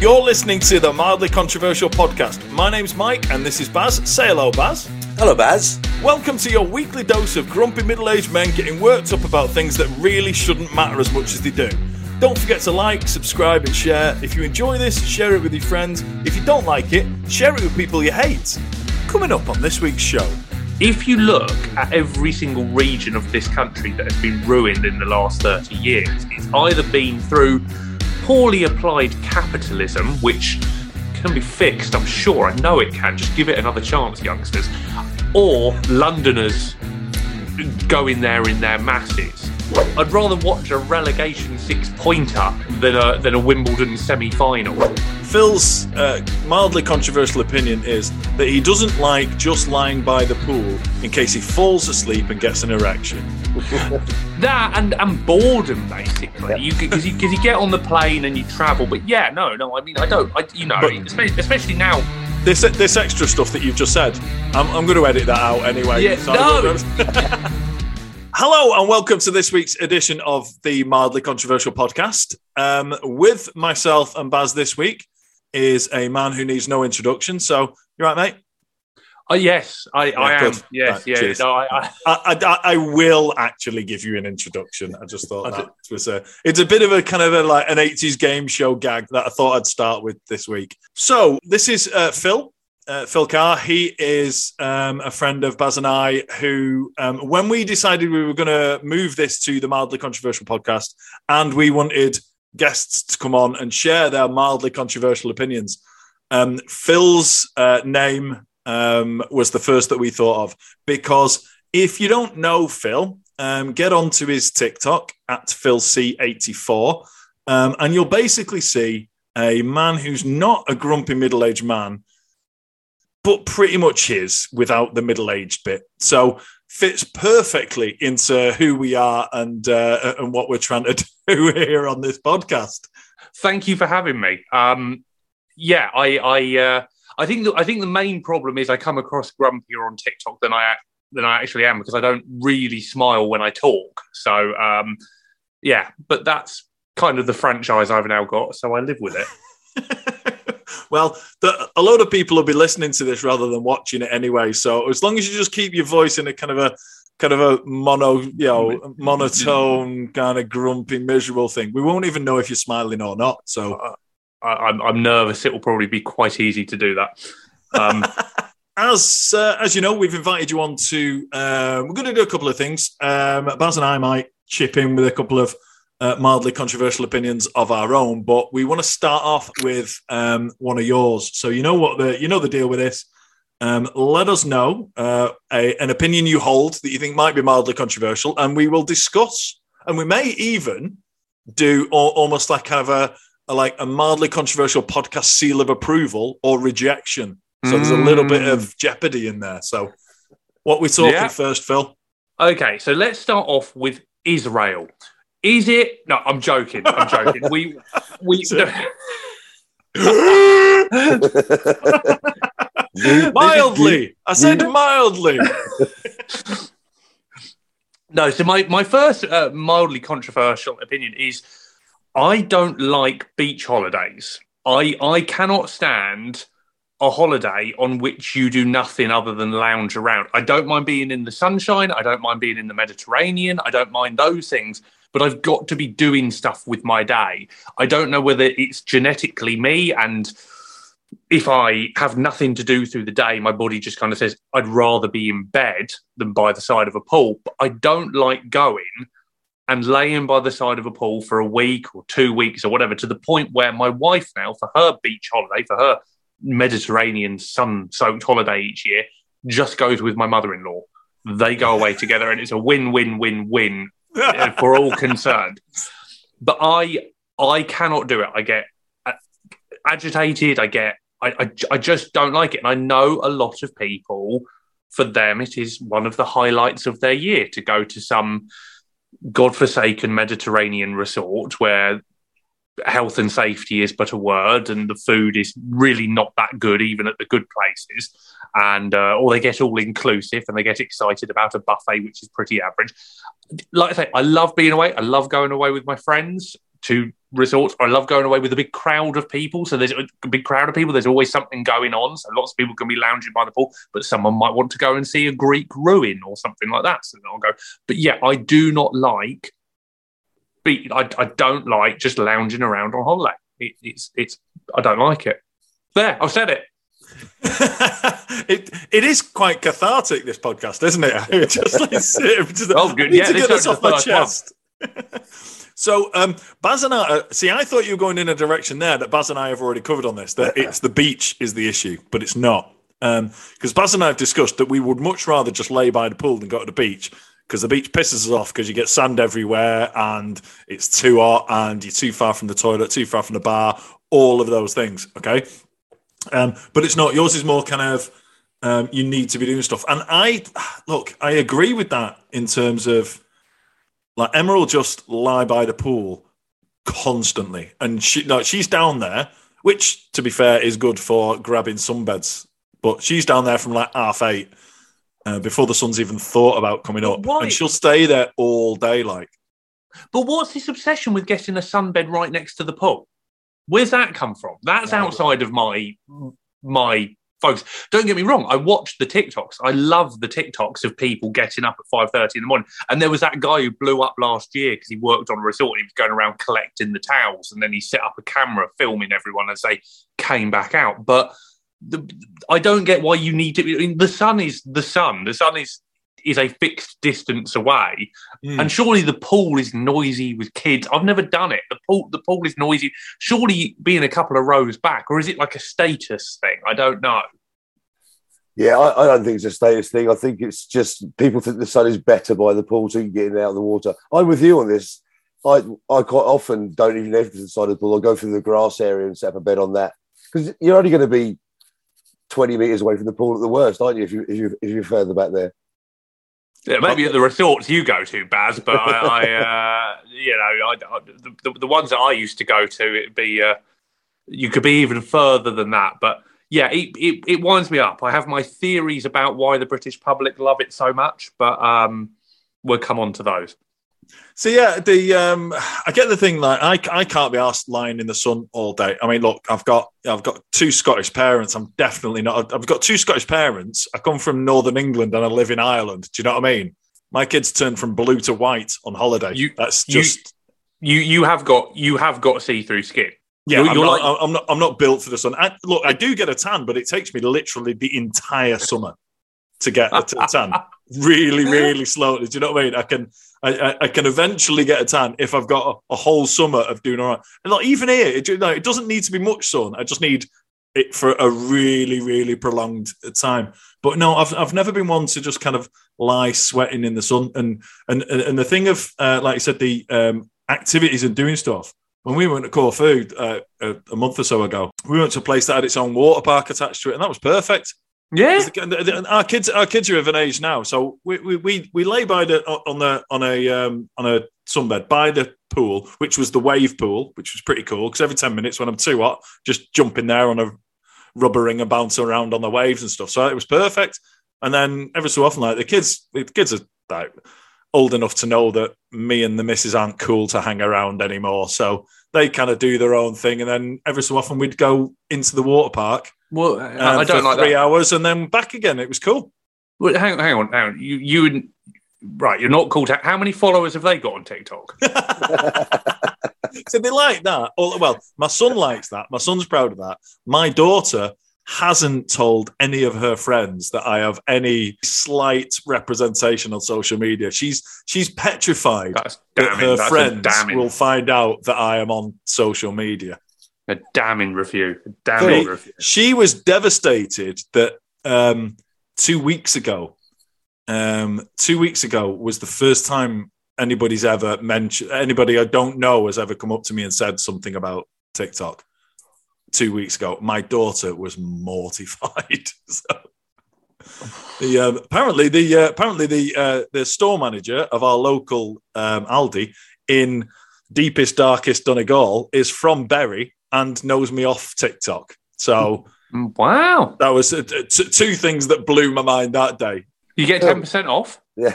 You're listening to the Mildly Controversial Podcast. My name's Mike, and this is Baz. Say hello, Baz. Hello, Baz. Welcome to your weekly dose of grumpy middle aged men getting worked up about things that really shouldn't matter as much as they do. Don't forget to like, subscribe, and share. If you enjoy this, share it with your friends. If you don't like it, share it with people you hate. Coming up on this week's show. If you look at every single region of this country that has been ruined in the last 30 years, it's either been through poorly applied capitalism, which can be fixed, I'm sure. I know it can. Just give it another chance, youngsters. Or Londoners going there in their masses. I'd rather watch a relegation six pointer than a, than a Wimbledon semi final. Phil's uh, mildly controversial opinion is that he doesn't like just lying by the pool in case he falls asleep and gets an erection. that and, and boredom basically you because you, cause you get on the plane and you travel but yeah no no i mean i don't I, you know But- especially, especially now This this extra stuff that you've just said, I'm, I'm going to edit that out anyway. Yeah, So- no. Hello and welcome to this week's edition of the mildly controversial podcast. Um, with myself and Baz this week is a man who needs no introduction. So you're right, mate. Oh yes i, I am good. yes Right, yeah no, I, I, I, I, I will actually give you an introduction. I just thought that was a it's a bit of a kind of a like an 80s game show gag that I thought I'd start with this week. So this is uh, Phil. Uh, Phil Carr, he is um, a friend of Baz and I. Who, um, when we decided we were going to move this to the mildly controversial podcast, and we wanted guests to come on and share their mildly controversial opinions, um, Phil's uh, name um, was the first that we thought of because if you don't know Phil, um, get onto his TikTok at PhilC84, um, and you'll basically see a man who's not a grumpy middle aged man, but pretty much is without the middle aged bit. So fits perfectly into who we are and uh, and what we're trying to do here on this podcast. thank you for having me um yeah i i uh i think the, i think the main problem is i come across grumpier on tiktok than i than i actually am because i don't really smile when i talk so um yeah but that's kind of the franchise i've now got so i live with it well, the, a lot of people will be listening to this rather than watching it anyway. So as long as you just keep your voice in a kind of a kind of a mono, you know, monotone, kind of grumpy, miserable thing, we won't even know if you're smiling or not. So I, I'm, I'm nervous it will probably be quite easy to do that um as uh, as you know, we've invited you on to. Uh, we're going to do a couple of things. Um, Baz and I might chip in with a couple of uh, mildly controversial opinions of our own, but we want to start off with um, one of yours. So you know what the you know the deal with this. Um, let us know uh, a, an opinion you hold that you think might be mildly controversial, and we will discuss. And we may even do al- almost like kind of a, a like a mildly controversial podcast seal of approval or rejection. So there's a little bit of jeopardy in there. So what we talking Yeah. first, Phil? Okay, so let's start off with Israel. Is it? No, I'm joking. I'm joking. we we mildly. I said mildly. no. So my my first uh, mildly controversial opinion is I don't like beach holidays. I I cannot stand a holiday on which you do nothing other than lounge around. I don't mind being in the sunshine. I don't mind being in the Mediterranean. I don't mind those things. But I've got to be doing stuff with my day. I don't know whether it's genetically me and if I have nothing to do through the day, my body just kind of says, I'd rather be in bed than by the side of a pool. But I don't like going and laying by the side of a pool for a week or two weeks or whatever, to the point where my wife now, for her beach holiday, for her Mediterranean sun soaked holiday each year, just goes with my mother in law. They go away together and it's a win win win win uh, for all concerned. But I I cannot do it. I get uh, agitated. I get I, I I just don't like it. And I know a lot of people. For them, it is one of the highlights of their year to go to some godforsaken Mediterranean resort where health and safety is but a word and the food is really not that good even at the good places. And uh, or they get all inclusive and they get excited about a buffet which is pretty average. Like i say i love being away. I love going away with my friends to resorts. I love going away with a big crowd of people. So there's a big crowd of people. There's always something going on. So lots of people can be lounging by the pool, but someone might want to go and see a Greek ruin or something like that. So I'll go. But yeah, I do not like. I, I don't like just lounging around on holiday. It, it's it's I don't like it. There, I've said it. it it is quite cathartic. This podcast, isn't it? just like just, oh, good. Yeah, to get this off my chest. So, um, Baz and I, uh, see, I thought you were going in a direction there that Baz and I have already covered on this. That it's the beach is the issue, but it's not. Because um, Baz and I have discussed that we would much rather just lay by the pool than go to the beach because the beach pisses us off because you get sand everywhere and it's too hot and you're too far from the toilet, too far from the bar, all of those things. Okay. Um, but it's not. Yours is more kind of um, you need to be doing stuff. And I look, I agree with that in terms of like Emma will just lie by the pool constantly, and she like she's down there, which to be fair is good for grabbing sunbeds. But she's down there from like half eight uh, before the sun's even thought about coming up, and she'll stay there all day. Like, but what's this obsession with getting a sunbed right next to the pool? Where's that come from? That's outside of my my focus. Don't get me wrong. I watch the TikToks. I love the TikToks of people getting up at five thirty in the morning. And there was that guy who blew up last year because he worked on a resort. he was going around collecting the towels, and then he set up a camera filming everyone as they came back out. But the, I don't get why you need to. I mean, the sun is the sun. The sun is is a fixed distance away, mm. and surely the pool is noisy with kids. I've never done it. The pool, the pool is noisy. Surely being a couple of rows back, or is it like a status thing? I don't know. Yeah, I, I, don't think it's a status thing. I think it's just people think the sun is better by the pool, so you can get in and out of the water. I'm with you on this. I I quite often don't even enter the side of the pool. I go through the grass area and set up a bed on that because you're only going to be 20 meters away from the pool at the worst, aren't you? If you if you if you're further back there. Yeah, maybe at the resorts you go to, Baz, but I, I uh, you know, I, I, the, the ones that I used to go to, it'd be uh, you could be even further than that. But yeah, it, it, it winds me up. I have my theories about why the British public love it so much, but um, we'll come on to those. So yeah, the um, I get the thing like I, I can't be asked lying in the sun all day. I mean, look, I've got I've got two Scottish parents. I'm definitely not. I've got two Scottish parents. I come from Northern England and I live in Ireland. Do you know what I mean? My kids turn from blue to white on holiday. You, That's just you. You have got you have got see through skin. Yeah, you're, I'm, you're not, like, I'm, not. I'm not built for the sun. I, look, I do get a tan, but it takes me literally the entire summer to get a tan. really, really slowly. Do you know what I mean? I can I, I, can eventually get a tan if I've got a, a whole summer of doing all right. And like even here, it, know, it doesn't need to be much sun. I just need it for a really, really prolonged time. But no, I've I've never been one to just kind of lie sweating in the sun. And and and the thing of uh, like you said, the um, activities and doing stuff. When we went to Corfu uh, a, a month or so ago, we went to a place that had its own water park attached to it, and that was perfect. Yeah, our kids, our kids are of an age now, so we we we, lay by the on the on a um, on a sunbed by the pool, which was the wave pool, which was pretty cool because every ten minutes when I'm too hot, just jump in there on a rubber ring and bounce around on the waves and stuff. So it was perfect. And then every so often, like the kids, the kids are like old enough to know that me and the missus aren't cool to hang around anymore. So they kind of do their own thing, and then every so often we'd go into the water park well, um, I don't like three that. hours and then back again. It was cool. Well, hang on, hang on, hang on. You, you right. You're not called. How many followers have they got on TikTok? so they like that. Well, my son likes that. My son's proud of that. My daughter hasn't told any of her friends that I have any slight representation on social media. She's she's petrified that her friends will find out that I am on social media. A damning review. A damning so review. She was devastated that um, two weeks ago, um, two weeks ago was the first time anybody's ever mentioned, anybody I don't know has ever come up to me and said something about TikTok. Two weeks ago, my daughter was mortified. so, the um, apparently the uh, apparently the uh, the store manager of our local um, Aldi in deepest darkest Donegal is from Bury and knows me off TikTok. So wow, that was uh, t- two things that blew my mind that day. You get ten percent off. Yeah.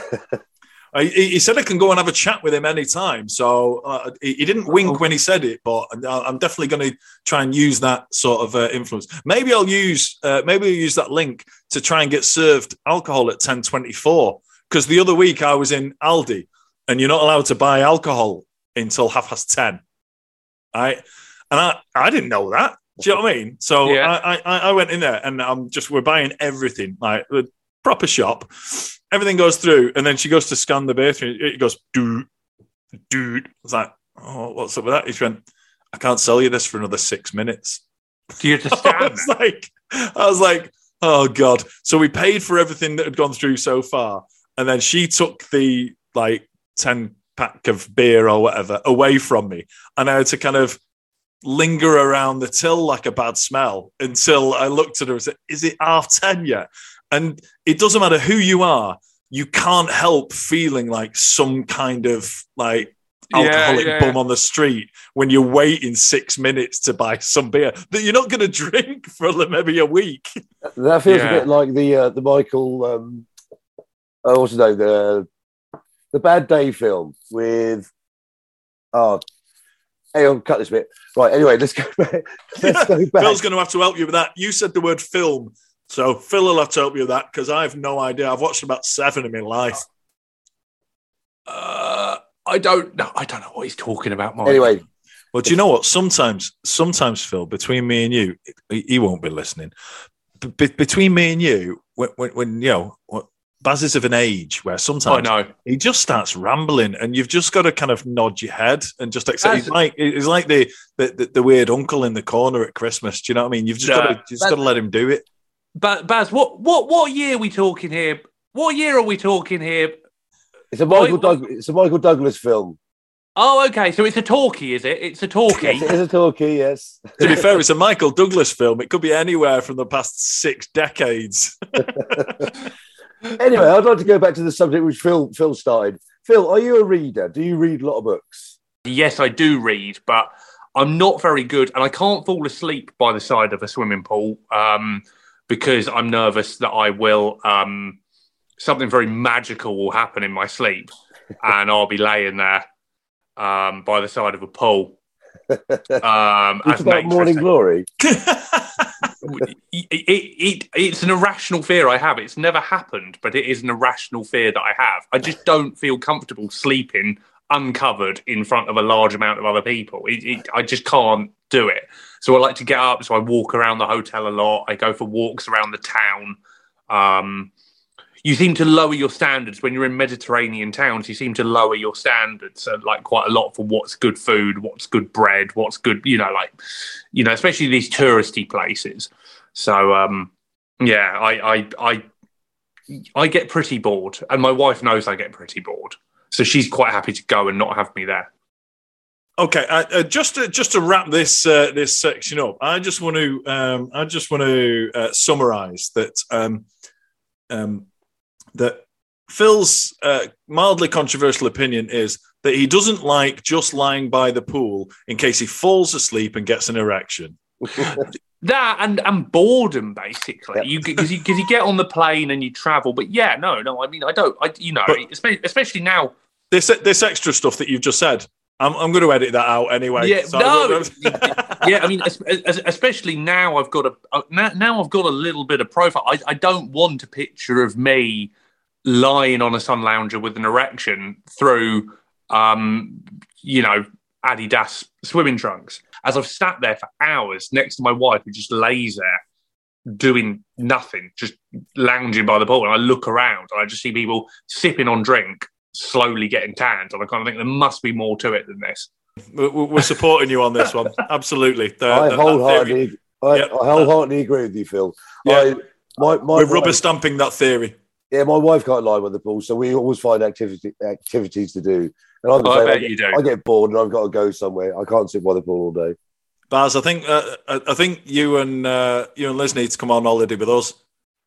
I, he he said I can go and have a chat with him anytime. So uh, he, he didn't wink when he said it, but I- I'm definitely going to try and use that sort of uh, influence. Maybe I'll use uh, maybe I'll use that link to try and get served alcohol at 10:24 because the other week I was in Aldi and you're not allowed to buy alcohol until half past 10. Right? And I, I didn't know that. Do you know what I mean? So Yeah. I, I, I went in there and I'm just, we're buying everything, like the proper shop. Everything goes through. And then she goes to scan the bathroom. It goes, dude, dude. I was like, oh, what's up with that? He went, I can't sell you this for another six minutes. Do you to I was like, I was like, oh god. So we paid for everything that had gone through so far, and then she took the like ten pack of beer or whatever away from me, and I had to kind of linger around the till like a bad smell until I looked at her and said, "Is it half ten yet?" And it doesn't matter who you are, you can't help feeling like some kind of like Yeah, alcoholic yeah. bum on the street when you're waiting six minutes to buy some beer that you're not going to drink for maybe a week. That feels Yeah. a bit like the uh, the Michael. Um, oh, what's his name? The the Bad Day film with. Oh, hey, I'll cut this bit. Right. Anyway, let's go back. Let's go back. Phil's going to have to help you with that. You said the word film. So Phil will have to help you with that because I have no idea. I've watched about seven in my life. Uh, I don't know. I don't know what he's talking about. Mike. Anyway, Well, do you know what? Sometimes, sometimes, Phil, between me and you, he, he won't be listening. B- between me and you, when, when, when you know, what- Baz is of an age where I sometimes know. he just starts rambling, and you've just got to kind of nod your head and just accept. Baz- He's like he's like the, the the the weird uncle in the corner at Christmas. Do you know what I mean? You've just Yeah. got to just got to let him do it. But Baz, what what what year are we talking here? What year are we talking here? it's a Michael Wait, Doug- It's a Michael Douglas film. Oh, okay. So it's a talkie, is it? It's a talkie. Yes, it is a talkie. Yes. To be fair, it's a Michael Douglas film. It could be anywhere from the past six decades. Anyway, I'd like to go back to the subject which Phil Phil started. Phil, are you a reader? Do you read a lot of books? Yes, I do read, but I'm not very good, and I can't fall asleep by the side of a swimming pool um, because I'm nervous that I will um, something very magical will happen in my sleep, and I'll be laying there um, by the side of a pool. Um, It's about Morning Glory. it, it, it, it's an irrational fear I have. It's never happened, but it is an irrational fear that I have. I just don't feel comfortable sleeping uncovered in front of a large amount of other people. It, it, I just can't do it. So I like to get up. So I walk around the hotel a lot. I go for walks around the town. Um, you seem to lower your standards when you're in Mediterranean towns. You seem to lower your standards uh, like quite a lot for what's good food, what's good bread, what's good, you know, like, you know, especially these touristy places. So, um, yeah, I, I, I, I get pretty bored, and my wife knows I get pretty bored, so she's quite happy to go and not have me there. Okay, uh, uh, just to, just to wrap this uh, this section up, I just want to um, I just want to uh, summarise that um, um, that Phil's uh, mildly controversial opinion is that he doesn't like just lying by the pool in case he falls asleep and gets an erection. That and and boredom basically. Yep. You because you you get on the plane and you travel, but yeah, no, no. I mean, I don't. I you know, But- especially, especially now. This this extra stuff that you've just said, I'm, I'm going to edit that out anyway. Yeah, So no, I'm- yeah. I mean, es- es- especially now I've got a uh, now, now I've got a little bit of profile. I, I don't want a picture of me lying on a sun lounger with an erection through, um, you know, Adidas swimming trunks. As I've sat there for hours next to my wife, who just lays there doing nothing, just lounging by the pool, and I look around and I just see people sipping on drink, slowly getting tanned, and I kind of think there must be more to it than this. we're, we're supporting you on this one. Absolutely. The- I the- wholeheartedly, I, Yeah. I wholeheartedly agree with you, Phil. Yeah. I, my, my We're rubber stamping that theory. Yeah, my wife can't lie by the pool, so we always find activity activities to do. And I'm the I bet I, get, you do. I get bored and I've got to go somewhere. I can't sit by the pool all day. Baz, I think uh, I I think you and uh, you and Liz need to come on holiday with us.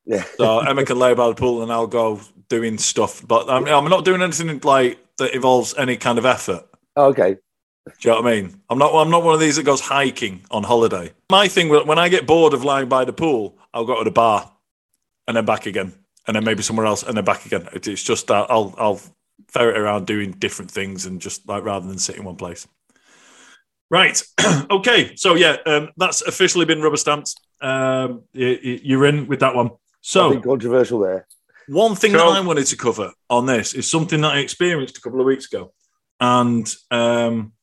Yeah. So Emma can lay by the pool and I'll go doing stuff. But I'm, I'm not doing anything like that involves any kind of effort. okay. Do you know what I mean? I'm not. I'm not one of these that goes hiking on holiday. My thing when I get bored of lying by the pool, I'll go to the bar, and then back again, and then maybe somewhere else, and then back again. It's just that I'll I'll ferret around doing different things and just like rather than sit in one place. Right. okay. So yeah, um, that's officially been rubber stamped. Um, you, you're in with that one. So Nothing controversial there. one thing So- that I wanted to cover on this is something that I experienced a couple of weeks ago. And um,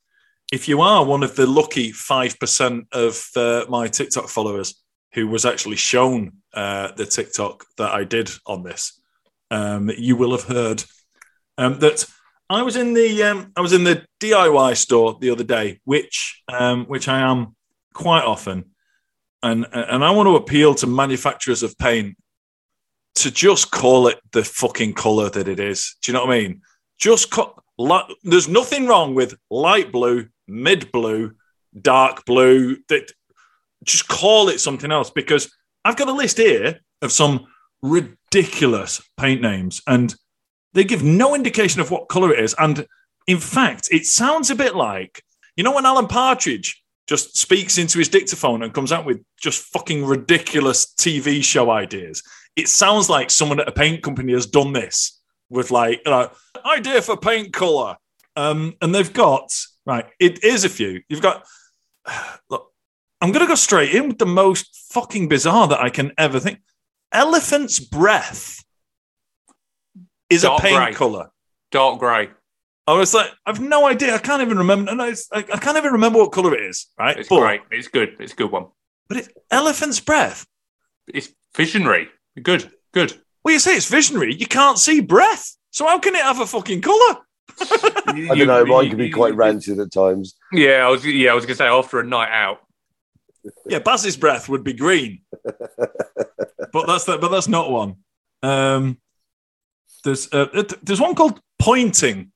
if you are one of the lucky 5% of uh, my TikTok followers who was actually shown uh, the TikTok that I did on this, um, you will have heard um, that I was in the um, I was in the DIY store the other day, which um, which I am quite often, and and I want to appeal to manufacturers of paint to just call it the fucking color that it is. Do you know what I mean? Just co- li- there's nothing wrong with light blue, mid blue, dark blue. That just call it something else because I've got a list here of some ridiculous paint names and they give no indication of what color it is. And in fact, it sounds a bit like you know when Alan Partridge just speaks into his dictaphone and comes out with just fucking ridiculous TV show ideas. It sounds like someone at a paint company has done this with like, know, idea for paint color. Um, and they've got, right, it is a few. You've got, look, I'm going to go straight in with the most fucking bizarre that I can ever think. Elephant's breath is Dark a paint grey. color. Dark grey. I was like, I've no idea. I can't even remember. No, it's, I, I can't even remember what color it is. Right, It's but, great. It's good. It's a good one. But it's elephant's breath. It's visionary. Good. Good. Well, you say it's visionary. You can't see breath. So how can it have a fucking color? I don't know. Mine can be quite rancid at times. Yeah, I was. Yeah, I was gonna say after a night out. Yeah, Baz's breath would be green, but that's the, but that's not one. Um, there's uh, it- there's one called pointing.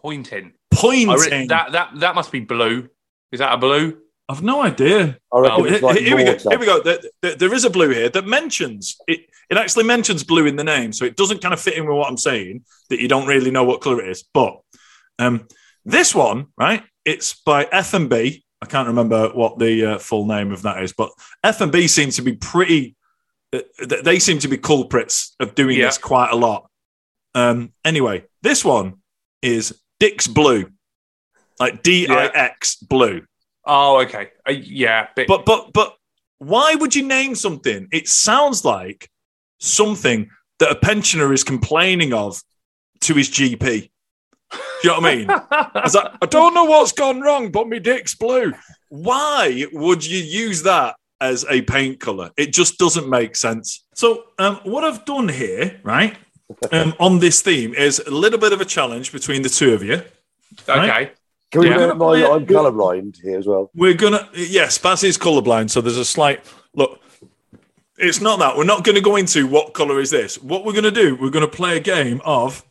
Pointing. Pointing. Re- that that that must be blue. Is that a blue? I've no idea. I reckon Oh, it's here, like here we go. Here we go. There, there- there is a blue here that mentions it. It actually mentions blue in the name, so it doesn't kind of fit in with what I'm saying. That you don't really know what color it is. But um, this one, right? It's by F and B. I can't remember what the uh, full name of that is, but F and B seem to be pretty. Uh, they seem to be culprits of doing Yeah. this quite a lot. Um, anyway, this one is Dick's Blue, like D I X Blue. Oh, okay. Uh, yeah, but, But but but why would you name something? It sounds like something that a pensioner is complaining of to his GP. Do you know what I mean? I was like, I don't know what's gone wrong, but my dick's blue. Why would you use that as a paint color? It just doesn't make sense. So, um, what I've done here, right, um, on this theme is a little bit of a challenge between the two of you. okay. Can we Yeah. bear in mind I'm colourblind here as well? We're gonna yes, Baz is colourblind, so there's a slight look. It's not that we're not going to go into what color is this. What we're going to do, we're going to play a game of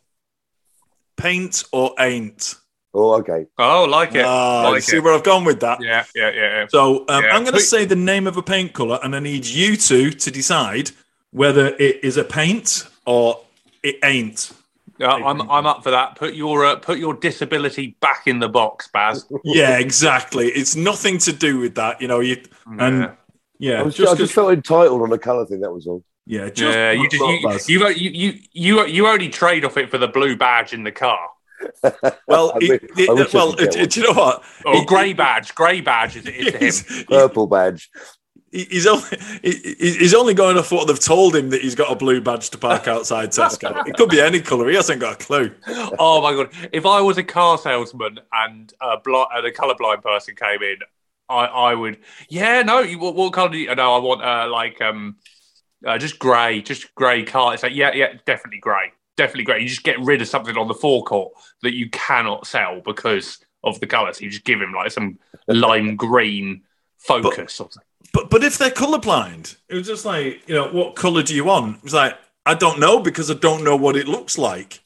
paint or ain't. Oh, okay. Oh, like it. Ah, like see it. where I've gone with that. Yeah, yeah, yeah. yeah. So um, Yeah. I'm going to say the name of a paint color, and I need you two to decide whether it is a paint or it ain't. Uh, I'm I'm up for that. Put your uh, put your disability back in the box, Baz. Yeah, exactly. It's nothing to do with that, you know. You and Yeah. yeah, I, was, just I 'cause- just felt entitled on the colour thing. That was all. Yeah, just yeah, you just you, you, you you you you only trade off it for the blue badge in the car well, I it- I it- well, could it- do you know what? or grey badge. Grey badge is, is him. he's, he's- Purple badge. he's only he- he's only going off what they've told him that he's got a blue badge to park outside Tesco. It could be any color. He hasn't got a clue. Oh my god! If I was a car salesman and a bl- and a colorblind person came in, I I would yeah no what, what color do you no I want uh, like um uh, just grey just grey car. It's like yeah yeah definitely grey definitely grey. You just get rid of something on the forecourt that you cannot sell because of the colour. So you just give him like some lime green focus or something. But but if they're colorblind, it was just like you know what color do you want? It was like I don't know because I don't know what it looks like.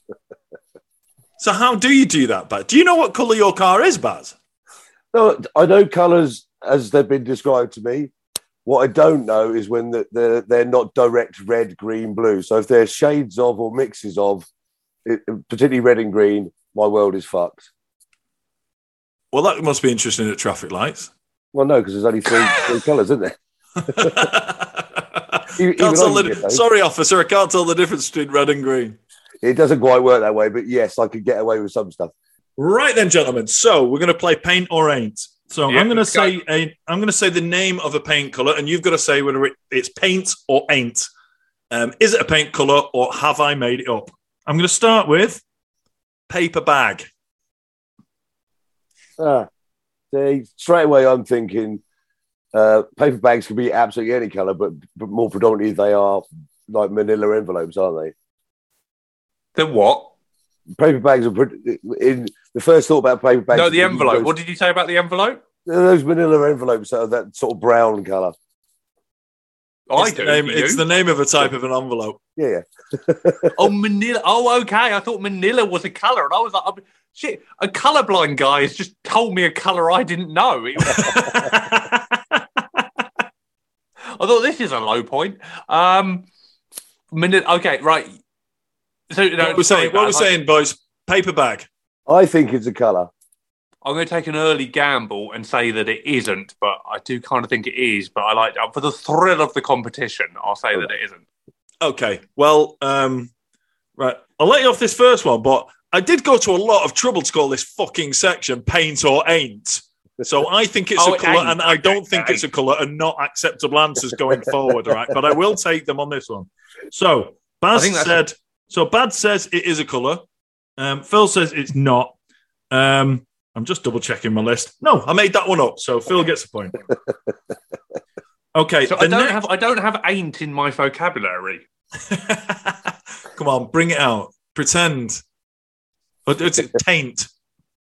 So how do you do that, Baz? Do you know what color your car is, Baz? No, I know colours as they've been described to me. What I don't know is when the, they're, they're not direct red, green, blue. So if they're shades of or mixes of, it, particularly red and green, my world is fucked. Well, that must be interesting at traffic lights. Well, no, because there's only three, three colours, isn't there? Even- Can't even tell the- sorry, officer, I can't tell the difference between red and green. It doesn't quite work that way, but yes, I could get away with some stuff. Right then, gentlemen. So we're going to play paint or ain't. So Yeah, I'm going to let's go. say a, I'm going to say the name of a paint color, and you've got to say whether it, it's paint or ain't. Um, is it a paint color or have I made it up? I'm going to start with paper bag. Ah, see, straight away, I'm thinking uh, paper bags can be absolutely any color, but, but more predominantly, they are like manila envelopes, aren't The what? Paper bags are pre- in the first thought about paper bags. No, the envelope. Those, What did you say about the envelope? those manila envelopes that are that sort of brown color. I It's do. the name, you? it's the name of a type of an envelope. Yeah, Oh, Manila. Oh, okay. I thought Manila was a color, and I was like, I'm- shit. A colorblind guy has just told me a color I didn't know. I thought this is a low point. Um, Manila. Okay, right. So no, what we're saying, what we're Baz, saying, boys, paper bag. I think it's a color. I'm going to take an early gamble and say that it isn't, but I do kind of think it is. But I like for the thrill of the competition, I'll say that it isn't. Okay. Well, um, right. I'll let you off this first one, but I did go to a lot of trouble to call this fucking section paint or ain't. So I think it's Oh, a it colour, ain't. and I don't think it it's a colour, and not acceptable answers going forward. All right, but I will take them on this one. So Baz I think said. So Bad says it is a colour. Um, Phil says it's not. Um, I'm just double checking my list. No, I made that one up. So Phil gets a point. Okay. So I don't next- have I don't have ain't in my vocabulary. Come on, bring it out. Pretend. Oh, it's taint.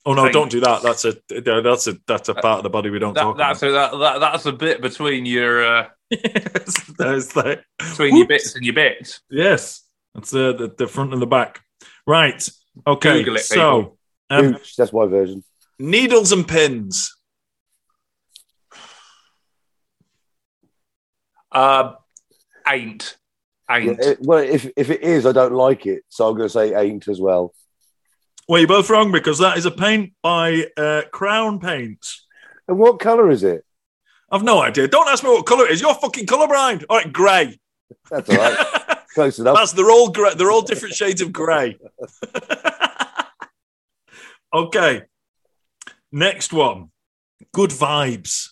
Oh no, Taint. don't do that. That's a that's a that's a part of the body we don't That, talk that's a, that, that that's a bit between your uh, about. There's the- between your bits and your bits. yes, that's the, the the front and the back. Right. Okay. Google it, so um, Ooch, that's my version. needles and pins. Uh, ain't ain't. Yeah, it- well, if if it is, I don't like it, so I'm going to say ain't as well. Well, you're both wrong because that is a paint by uh, Crown Paints. And what color is it? I've no idea. Don't ask me what colour it is. You're fucking colourblind. All right, grey. That's all right. Close enough. That's they're all grey. They're all different shades of grey. okay. Next one. Good vibes.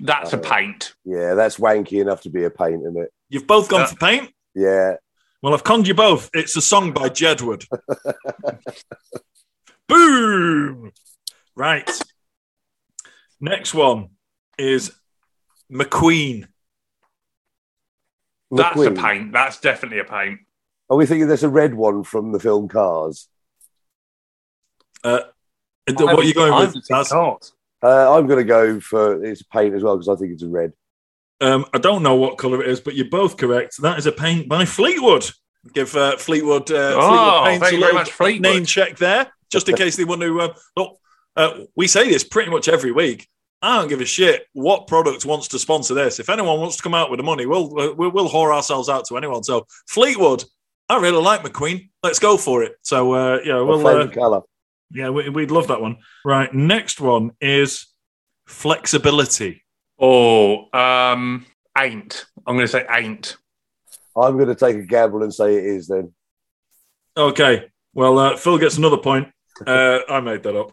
That's a uh, paint. Yeah, that's wanky enough to be a paint, isn't it? You've both gone Yeah. for paint. Yeah. Well, I've conned you both. It's a song by Jedward. Boom. Right. Next one is McQueen. That's a paint. That's definitely a paint. Are we thinking there's a red one from the film Cars? Uh, what are you going I with? haven't That's- Cars. Uh, I'm going to go for it's paint as well because I think it's a red. Um, I don't know what colour it is, but you're both correct. That is a paint by Fleetwood. Give uh, Fleetwood, uh, Oh, Fleetwood thank a you very much, Fleetwood. name check there, just in case they want to. Uh, look, uh, we say this pretty much every week. I don't give a shit what product wants to sponsor this. If anyone wants to come out with the money, we'll we'll, we'll whore ourselves out to anyone. So Fleetwood, I really like McQueen. Let's go for it. So uh, yeah, My we'll uh, color. yeah we, we'd love that one. Right, next one is flexibility. Oh, um, ain't. I'm going to say ain't. I'm going to take a gamble and say it is then. Okay. Well, uh, Phil gets another point. Uh, I made that up.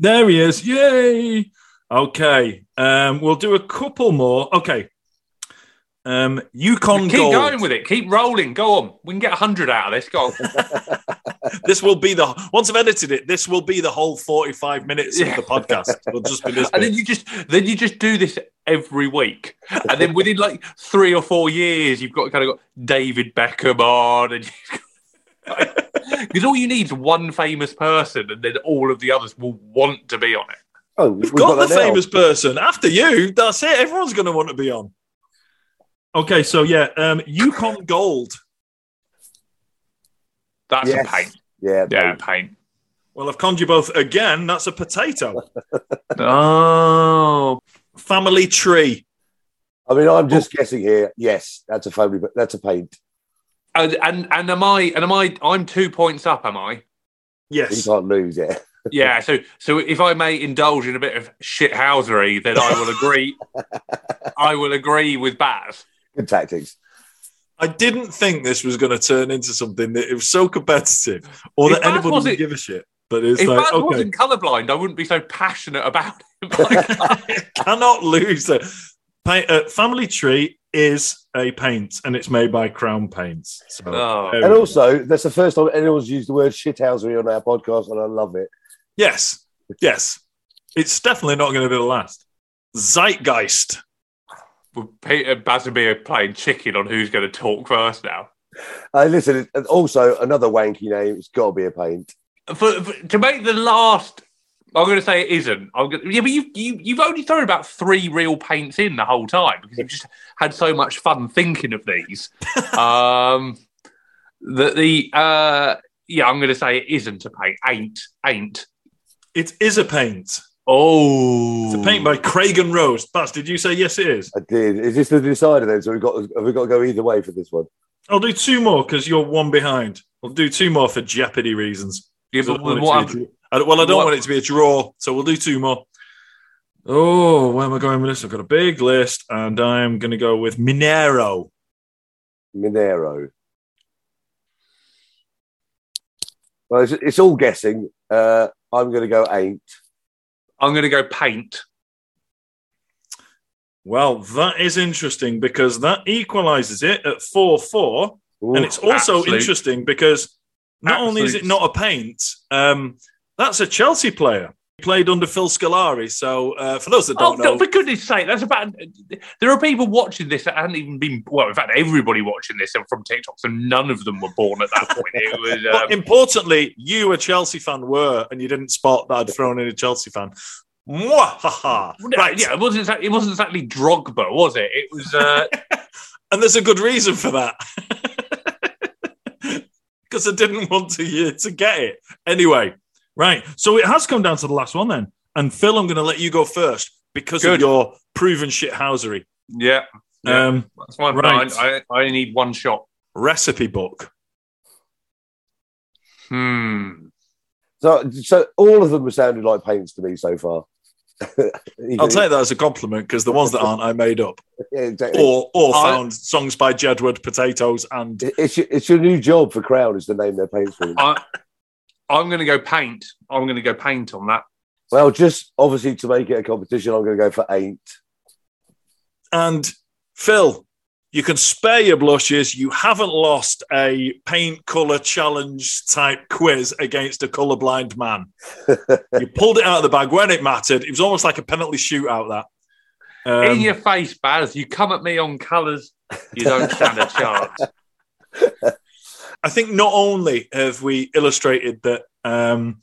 There he is. Yay. Okay. Um, we'll do a couple more. Okay. Um, Yukon Keep Gold. going with it. Keep rolling. Go on. We can get hundred out of this. Go on. This will be the once I've edited it. This will be the whole forty-five minutes Yeah. of the podcast. It'll just be this. and Bit. then you just then you just do this every week, and then within like three or four years, you've got kind of got David Beckham on, and because all you need is one famous person, and then all of the others will want to be on it. Oh, We've we've got, the that now. famous person after you. That's it. Everyone's going to want to be on. Okay, so yeah, um, Yukon Gold. That's Yes. a paint. Yeah, Yeah, paint. paint. Well, I've conned you both again. That's a potato. Oh, Family tree. I mean, I'm just guessing here. Yes, that's a family. but That's a paint. And, and and am I and am I? I'm two points up. Am I? Yes. You can't lose. Yeah. Yeah. So so if I may indulge in a bit of shithousery, then I will agree. I will agree with Baz. Good tactics. I didn't think this was going to turn into something that it was so competitive, or If that Baz anybody would give a shit. But it's If like, Baz okay, wasn't colourblind, I wouldn't be so passionate about it. Like, cannot lose it. Paint, uh, Family Tree is a paint, and it's made by Crown Paints. So, Oh. And also, that's the first time anyone's used the word shithousery on our podcast, and I love it. yes, yes, it's definitely not going to be the last. Zeitgeist. with Peter Bazabir playing chicken on who's going to talk first now. Uh, listen, also another wanky name. It's got to be a paint. For, for- to make the last, I'm going to say it isn't. I'm going to, yeah, but you, you, you've only thrown about three real paints in the whole time because you've just had so much fun thinking of these. um, that the, uh, yeah, I'm going to say it isn't a paint. Ain't, ain't. It is a paint. Oh, It's a paint by Craig and Rose. Baz, did you say yes? It is. I did. Is this the decider then? So we've got have we got to go either way for this one? I'll do two more because you're one behind. I'll do two more for jeopardy reasons. Yeah, but don't what to be a draw. I well, I don't what- want it to be a draw, so we'll do two more. Oh, where am I going with this? I've got a big list, and I'm going to go with Mineiro. Mineiro. Well, it's, it's all guessing. Uh, I'm going to go ain't. I'm going to go paint. Well, that is interesting because that equalizes it at 4 4. And it's also absolute- interesting because not only is it not a paint, um, that's a Chelsea player. He played under Phil Scolari. So, uh, for those that Oh, don't no, know, for goodness sake, that's about. There are people watching this that hadn't even been. Well, in fact, everybody watching this from TikTok, so none of them were born at that point. It was. But Um, importantly, you, a Chelsea fan, were, and you didn't spot that I'd thrown in a Chelsea fan. Mwahaha. Right. Yeah, it wasn't. exactly- It wasn't exactly Drogba, was it? It was. Uh, And there's a good reason for that. Because I didn't want to, you to get it. Anyway, right. So it has come down to the last one then. And Phil, I'm going to let you go first because of your proven shithousery. yeah, yeah, Um, that's fine. right. I, I, I only need one shot. recipe book. Hmm. So, so all of them have sounded like paints to me so far. I'll take that as a compliment because the ones that aren't, I made up Yeah, exactly. or or I- found songs by Jedward Potatoes and It's your, it's your new job for Crown is to name their paints for them. I, I'm going to go paint. I'm going to go paint on that. well, just obviously to make it a competition, I'm going to go for ain't. And Phil, you can spare your blushes. You haven't lost a paint color challenge type quiz against a colorblind man. you pulled it out of the bag when it mattered. It was almost like a penalty shootout. That Um, In your face, Baz. You come at me on colours, you don't stand a chance. I think not only have we illustrated that um,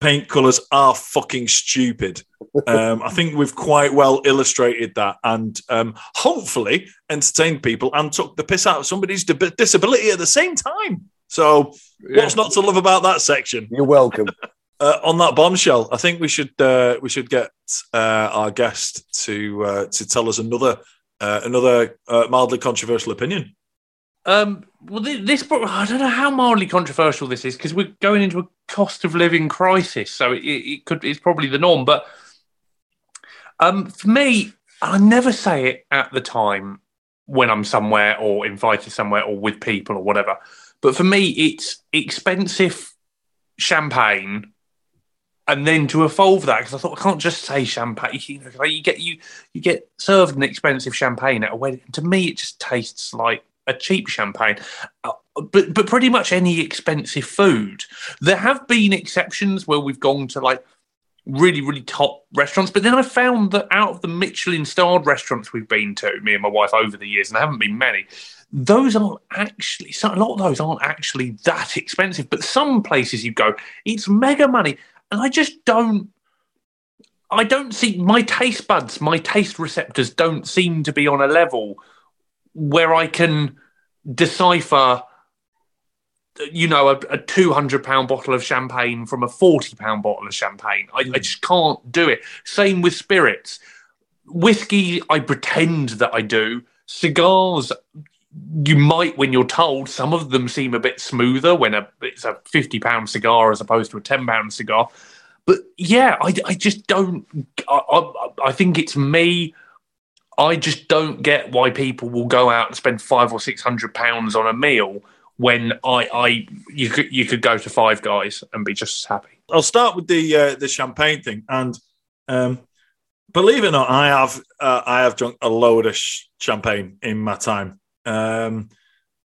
paint colors are fucking stupid. Um, I think we've quite well illustrated that and um, hopefully entertained people and took the piss out of somebody's dib- disability at the same time. So, what's not to love about that section? You're welcome. Uh, on that bombshell, I think we should uh, we should get uh, our guest to uh, to tell us another uh, another uh, mildly controversial opinion. Um, well, this pro- I don't know how mildly controversial this is because we're going into a cost of living crisis, so it, it could it's probably the norm. But um, for me, I never say it at the time when I'm somewhere or invited somewhere or with people or whatever. But for me, it's expensive champagne. And then to evolve that, because I thought I can't just say champagne. You, know, you get you you get served an expensive champagne at a wedding. To me, it just tastes like a cheap champagne. Uh, but but pretty much any expensive food. There have been exceptions where we've gone to like really really top restaurants, but then I found that out of the Michelin starred restaurants we've been to, me and my wife over the years, and there haven't been many. Those aren't actually a lot of those aren't actually that expensive. But some places you go, it's mega money, and I just don't. I don't see my taste buds, my taste receptors don't seem to be on a level where I can decipher, you know, a, a two hundred pound bottle of champagne from a forty pound bottle of champagne. I, I hmm. just can't do it. Same with spirits, whiskey. I pretend that I do. Cigars, you might when you're told. Some of them seem a bit smoother when a it's a fifty pound cigar as opposed to a ten pound cigar. But yeah, I, I just don't. I, I, I think it's me. I just don't get why people will go out and spend five or six hundred pounds on a meal when I, I, you could, you could go to Five Guys and be just as happy. I'll start with the uh, the champagne thing, and um, believe it or not, I have uh, I have drunk a load of sh- champagne in my time. Um,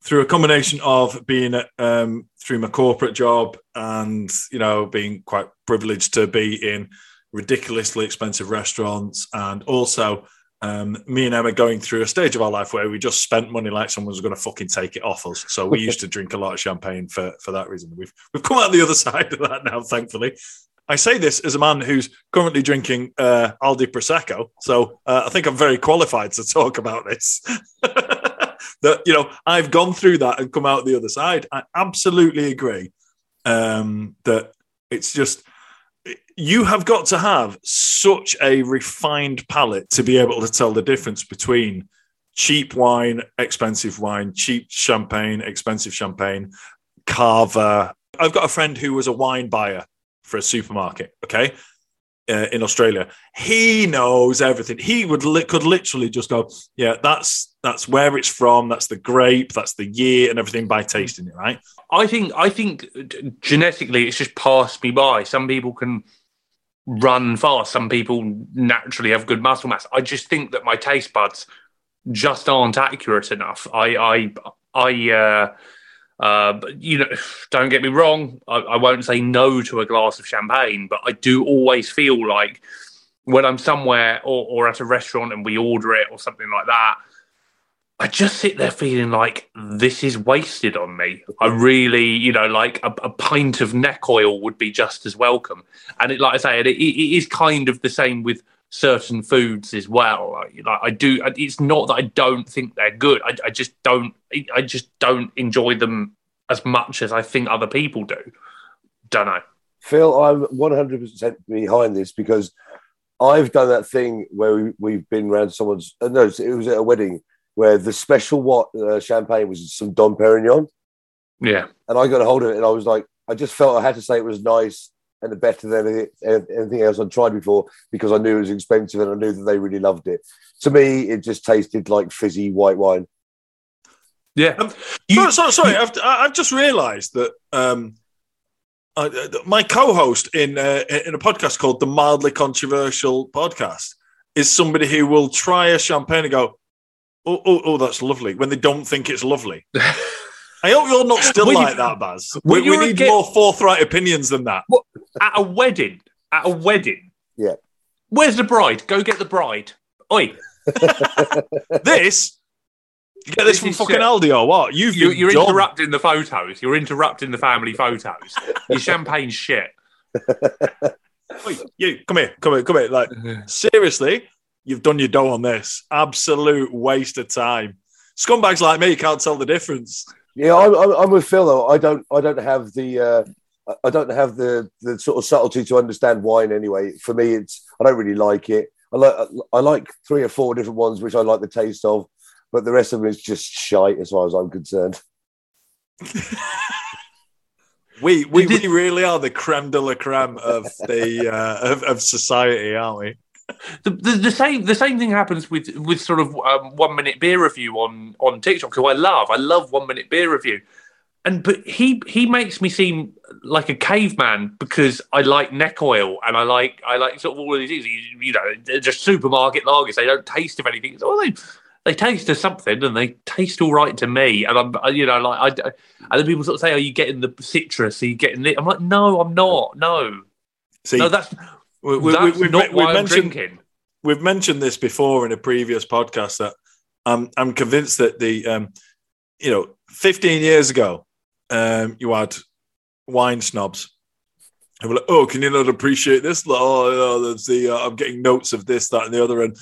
through a combination of being um, through my corporate job and you know being quite privileged to be in ridiculously expensive restaurants and also um, me and Emma going through a stage of our life where we just spent money like someone's going to fucking take it off us. So we used to drink a lot of champagne for for that reason. We've we've come out the other side of that now, thankfully. I say this as a man who's currently drinking uh, Aldi Prosecco, so uh, I think I'm very qualified to talk about this. that you know I've gone through that and come out the other side. I absolutely agree um, that it's just you have got to have such a refined palate to be able to tell the difference between cheap wine, expensive wine, cheap champagne, expensive champagne, cava. I've got a friend who was a wine buyer for a supermarket. Okay. Uh, in Australia, he knows everything. He would li- could literally just go, yeah, that's that's where it's from, that's the grape, that's the year, and everything by tasting it, right? I think I think genetically it's just passed me by. Some people can run fast. Some people naturally have good muscle mass. I just think that my taste buds just aren't accurate enough. I I I uh, uh, you know, don't get me wrong. I, I, won't say no to a glass of champagne, but I do always feel like when I'm somewhere or, or at a restaurant and we order it or something like that, I just sit there feeling like this is wasted on me. I really, you know, like a, a pint of neck oil would be just as welcome. And it, like I say, it, it is kind of the same with certain foods as well. Like, like, I do, it's not that I don't think they're good. I, I just don't, I just don't enjoy them as much as I think other people do. Don't know. Phil, I'm 100% behind this because I've done that thing where we, have been around someone's, uh, no, it was at a wedding where the special what uh, champagne was some Dom Perignon. Yeah. And I got a hold of it and I was like, I just felt I had to say it was nice and the better than anything else I'd tried before because I knew it was expensive and I knew that they really loved it. To me, it just tasted like fizzy white wine. Yeah. Um, you, so, sorry, I've, I've just realised that um, uh, my co-host in uh, in a podcast called the Mildly Controversial Podcast is somebody who will try a champagne and go, "Oh, oh, oh that's lovely," when they don't think it's lovely. I hope you're not still like you, that, Baz. We, we need get, more forthright opinions than that. What, at a wedding, at a wedding. Yeah. Where's the bride? Go get the bride. Oi. this. You get this, this from fucking shit. Aldi or what? You've you, you're interrupting the photos. You're interrupting the family photos. Your champagne shit. Oi, you come here, come here, come here. Like seriously, you've done your dough on this. Absolute waste of time. Scumbags like me can't tell the difference. Yeah, I'm, I'm with Phil though. I don't I don't have the uh, I don't have the the sort of subtlety to understand wine anyway. For me, it's I don't really like it. I like I like three or four different ones which I like the taste of, but the rest of them is just shite as far as I'm concerned. we we, we really are the creme de la creme of the uh, of, of society, aren't we? The, the, the, same the same thing happens with with sort of um, one minute beer review on on TikTok, who I love. I love one minute beer review, and but he he makes me seem like a caveman because I like neck oil and I like I like sort of all of these things. You, you know, just supermarket lagers. They don't taste of anything. So, they they taste of something and they taste all right to me. And I'm you know like I and then people sort of say, "Are you getting the citrus? Are you getting it?" I'm like, "No, I'm not. No." See, no, that's we, we, That's we, not we, why I'm drinking. We've mentioned this before in a previous podcast that I'm I'm convinced that the um, you know 15 years ago um, you had wine snobs and we're like, oh, can you not appreciate this? Oh, oh the uh, I'm getting notes of this, that, and the other, and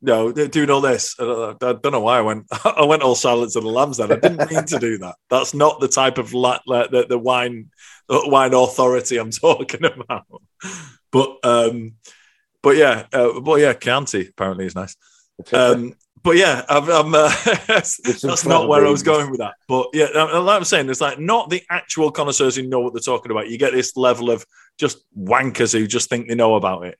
no, they're doing all this. I don't, I don't know why I went. I went all silence of the lambs. Then I didn't mean to do that. That's not the type of la- la- the, the wine the wine authority I'm talking about. But um, but yeah, uh, but yeah, Chianti apparently is nice. Um, but yeah, I'm, I'm uh, that's not where I was going with that. But yeah, like I'm saying, it's like not the actual connoisseurs who know what they're talking about. You get this level of just wankers who just think they know about it.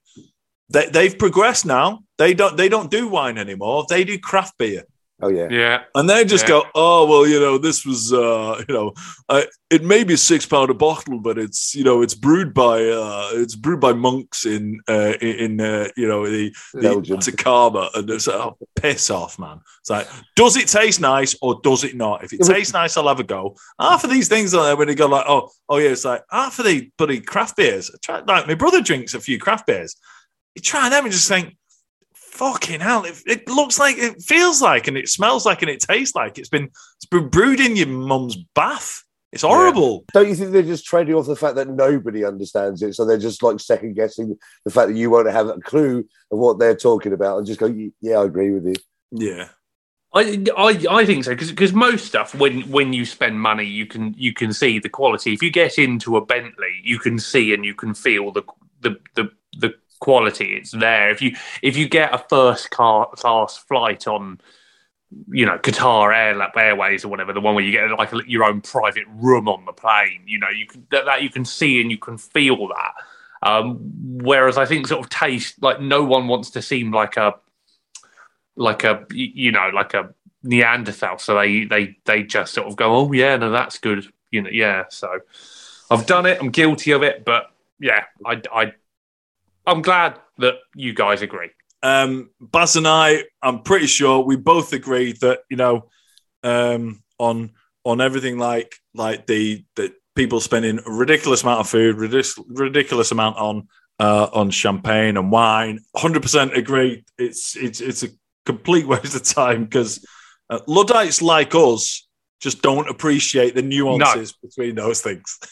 they, they've progressed now. They don't they don't do wine anymore. They do craft beer. Oh yeah, Yeah. And they just Yeah. go, oh well, you know, this was, uh, you know, uh, it may be six pound a bottle, but it's, you know, it's brewed by, uh, it's brewed by monks in, uh, in, uh, you know, the, the Belgium. Atacama, and it's like, oh, piss off, man. It's like, does it taste nice or does it not? If it Yeah, but- tastes nice, I'll have a go. Half of these things are there when they go like, oh, oh yeah, it's like half of the bloody craft beers. I try, like my brother drinks a few craft beers. You try them and just think, fucking hell, it, it looks like, it feels like, and it smells like, and it tastes like it's been it's been brewed in your mum's bath. It's horrible. Don't you think they're just trading off the fact that nobody understands it? So they're just like second guessing the fact that you won't have a clue of what they're talking about and just go, yeah, I agree with you. Yeah. I, I, I think so because most stuff when when you spend money you can you can see the quality. If you get into a Bentley, you can see and you can feel the the the, the quality. It's there. If you if you get a first class flight on you know Qatar Air, Airways or whatever, the one where you get like your own private room on the plane, you know you can that, that you can see and you can feel that. Um, whereas I think sort of taste like no one wants to seem like a like a you know like a Neanderthal. So they they they just sort of go, oh yeah, no, that's good. You know, yeah. So I've done it. I'm guilty of it, but yeah, I I I'm glad that you guys agree. Um, Baz and I, I'm pretty sure we both agree that you know, um, on on everything like like the the people spending a ridiculous amount of food, ridiculous ridiculous amount on uh, on champagne and wine. Hundred percent agree. It's it's it's a complete waste of time because uh, Luddites like us just don't appreciate the nuances between those things.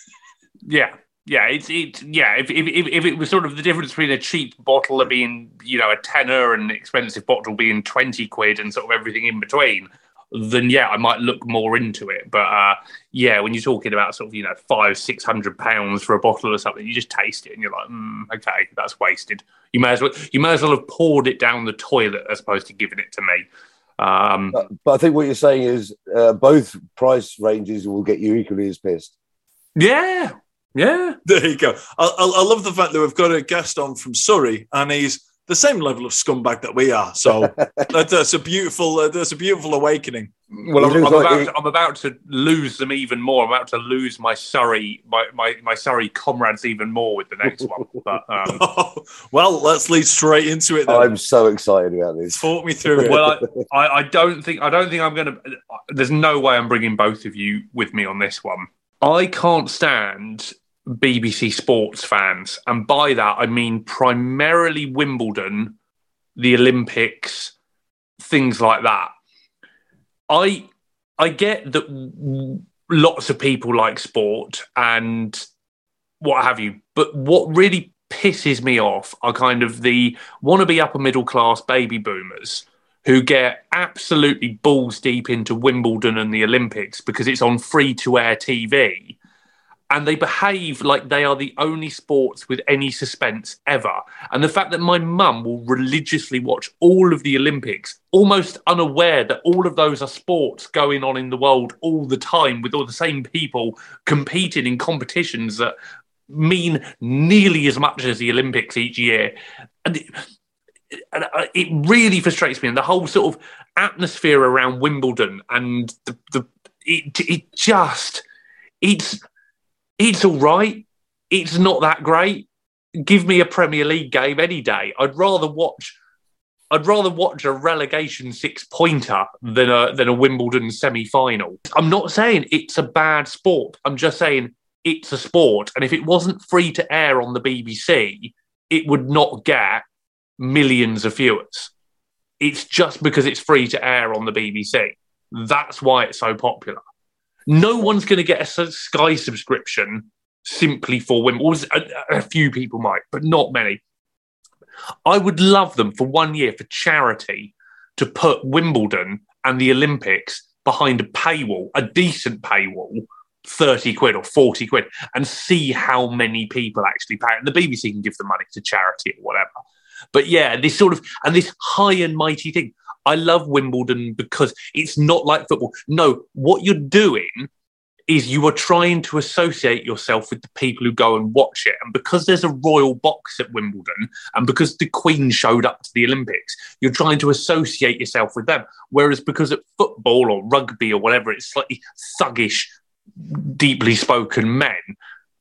Yeah. Yeah, it's it. Yeah, if, if if if it was sort of the difference between a cheap bottle of being you know a tenner and an expensive bottle being twenty quid and sort of everything in between, then yeah, I might look more into it. But uh, yeah, when you're talking about sort of you know five six hundred pounds for a bottle or something, you just taste it and you're like, mm, okay, that's wasted. You may as well you may as well have poured it down the toilet as opposed to giving it to me. Um, But, but I think what you're saying is uh, both price ranges will get you equally as pissed. yeah, yeah. There you go. I, I, I love the fact that we've got a guest on from Surrey, and he's the same level of scumbag that we are. So that, that's a beautiful, uh, that's a beautiful awakening. Well, I'm, I'm about to, I'm about to lose them even more. I'm about to lose my Surrey, my, my, my Surrey comrades even more with the next one. But um, well, let's lead straight into it. Then. I'm so excited about this. Talk me through it. well, I, I, I don't think I don't think I'm going to. There's no way I'm bringing both of you with me on this one. I can't stand BBC Sports fans, and by that I mean primarily Wimbledon, the Olympics, things like that. I I get that lots of people like sport and what have you, but what really pisses me off are kind of the wannabe upper middle class baby boomers who get absolutely balls deep into Wimbledon and the Olympics because it's on free to air TV. And they behave like they are the only sports with any suspense ever. And the fact that my mum will religiously watch all of the Olympics, almost unaware that all of those are sports going on in the world all the time with all the same people competing in competitions that mean nearly as much as the Olympics each year. And it, and uh, it really frustrates me. And the whole sort of atmosphere around Wimbledon and the, the it, it just, it's, it's all right. It's not that great. Give me a Premier League game any day. I'd rather watch. I'd rather watch a relegation six pointer than a than a Wimbledon semi final. I'm not saying it's a bad sport. I'm just saying it's a sport, and if it wasn't free to air on the BBC, it would not get millions of viewers. It's just because it's free to air on the BBC. That's why it's so popular. No one's going to get a Sky subscription simply for Wimbledon. A, a few people might, but not many. I would love them for one year for charity to put Wimbledon and the Olympics behind a paywall, a decent paywall, 30 quid or 40 quid, and see how many people actually pay. And the BBC can give the money to charity or whatever. But yeah, this sort of, and this high and mighty thing. I love Wimbledon because it's not like football. No, what you're doing is you are trying to associate yourself with the people who go and watch it. And because there's a royal box at Wimbledon and because the Queen showed up to the Olympics, you're trying to associate yourself with them. Whereas because at football or rugby or whatever, it's slightly thuggish, deeply spoken men,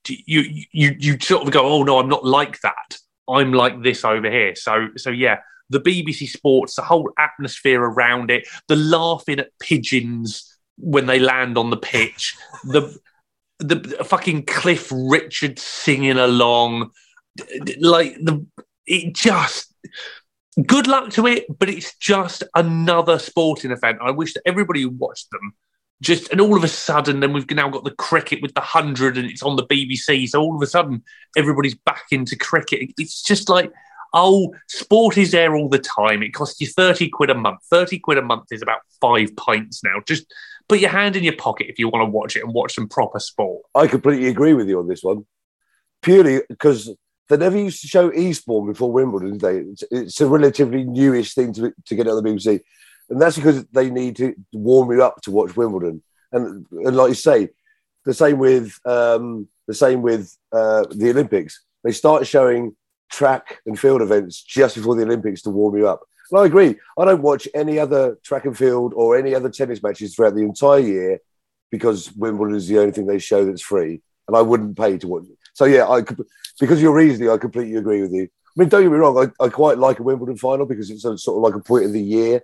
you, you, you sort of go, oh no, I'm not like that. I'm like this over here. So, so yeah, the BBC Sports, the whole atmosphere around it, the laughing at pigeons when they land on the pitch, the the fucking Cliff Richard singing along, like the it just good luck to it, but it's just another sporting event. I wish that everybody who watched them just and all of a sudden then we've now got the cricket with the hundred and it's on the BBC. So all of a sudden everybody's back into cricket. It's just like oh, sport is there all the time. It costs you 30 quid a month. 30 quid a month is about five pints now. Just put your hand in your pocket if you want to watch it and watch some proper sport. I completely agree with you on this one. Purely because they never used to show Eastbourne before Wimbledon. They it's, it's, a relatively newish thing to, to get on the BBC, and that's because they need to warm you up to watch Wimbledon. And, and like you say, the same with um, the same with uh, the Olympics. They start showing track and field events just before the Olympics to warm you up. And I agree. I don't watch any other track and field or any other tennis matches throughout the entire year because Wimbledon is the only thing they show that's free, and I wouldn't pay to watch. So yeah, I because you're reasoning, I completely agree with you. I mean, don't get me wrong, I, I quite like a Wimbledon final because it's a, sort of like a point of the year.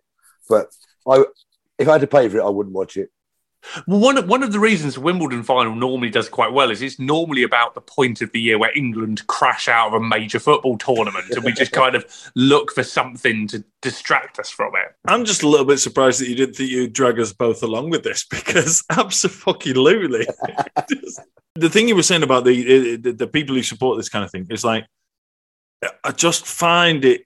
But I, if I had to pay for it, I wouldn't watch it. Well, one of, one of the reasons Wimbledon final normally does quite well is it's normally about the point of the year where England crash out of a major football tournament, and we just kind of look for something to distract us from it. I'm just a little bit surprised that you didn't think you'd drag us both along with this because absolutely, literally. the thing you were saying about the, uh, the the people who support this kind of thing is like, I just find it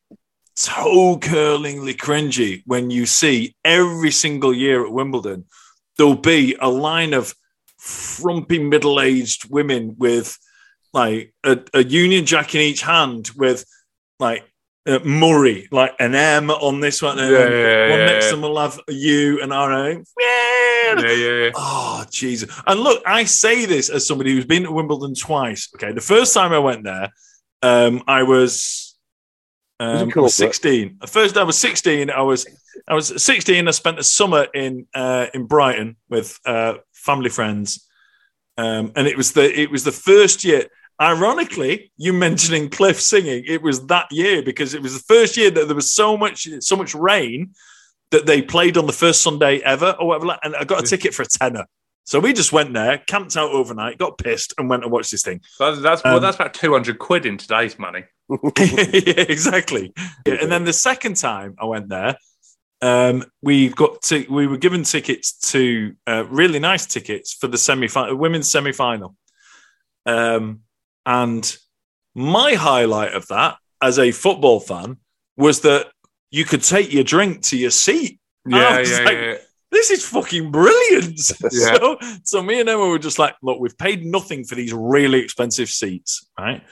toe curlingly cringy when you see every single year at Wimbledon there'll be a line of frumpy middle-aged women with like a, a Union Jack in each hand with like uh, Murray, like an M on this one, and yeah, yeah, one yeah, next to them will have a U and R. Yeah, yeah, yeah. Oh, Jesus. And look, I say this as somebody who's been to Wimbledon twice. Okay. The first time I went there, um, I was, um, cool, I was 16. The first I was 16, I was I was 16. I spent a summer in uh, in Brighton with uh, family friends, um, and it was the it was the first year. Ironically, you mentioning Cliff singing, it was that year because it was the first year that there was so much so much rain that they played on the first Sunday ever or whatever. And I got a ticket for a tenner. So we just went there, camped out overnight, got pissed, and went and watched this thing. That's, that's um, well, that's about two hundred quid in today's money. yeah, exactly. Yeah, and then the second time I went there, um, we got to, we were given tickets to uh, really nice tickets for the semi women's semi final. Um, and my highlight of that as a football fan was that you could take your drink to your seat. Yeah, yeah, like, yeah, This is fucking brilliant. Yeah. So, so me and Emma were just like, look, we've paid nothing for these really expensive seats, right?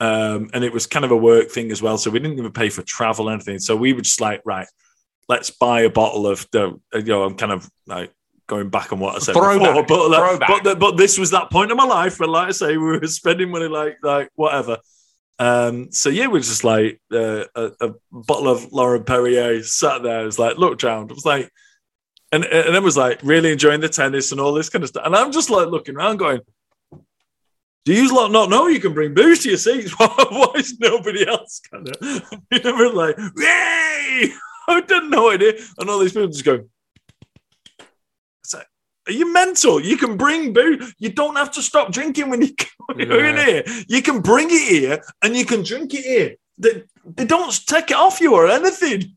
Um, and it was kind of a work thing as well. So we didn't even pay for travel or anything. So we were just like, right, let's buy a bottle of the you know I'm kind of like going back on what I said Throwback. before, but like, but, the, but this was that point in my life where like I say we were spending money like like whatever. Um, so yeah, we just like uh, a, a, bottle of Laurent Perrier sat there. It was like looked around. It was like, and and it was like really enjoying the tennis and all this kind of stuff. And I'm just like looking around, going, "Do you lot not know you can bring booze to your seats? Why is nobody else kind of?" You never like, yay! I had no idea. And all these people just go, like, are you mental? You can bring booze. You don't have to stop drinking when you go yeah. in here. You can bring it here and you can drink it here. They, they don't take it off you or anything.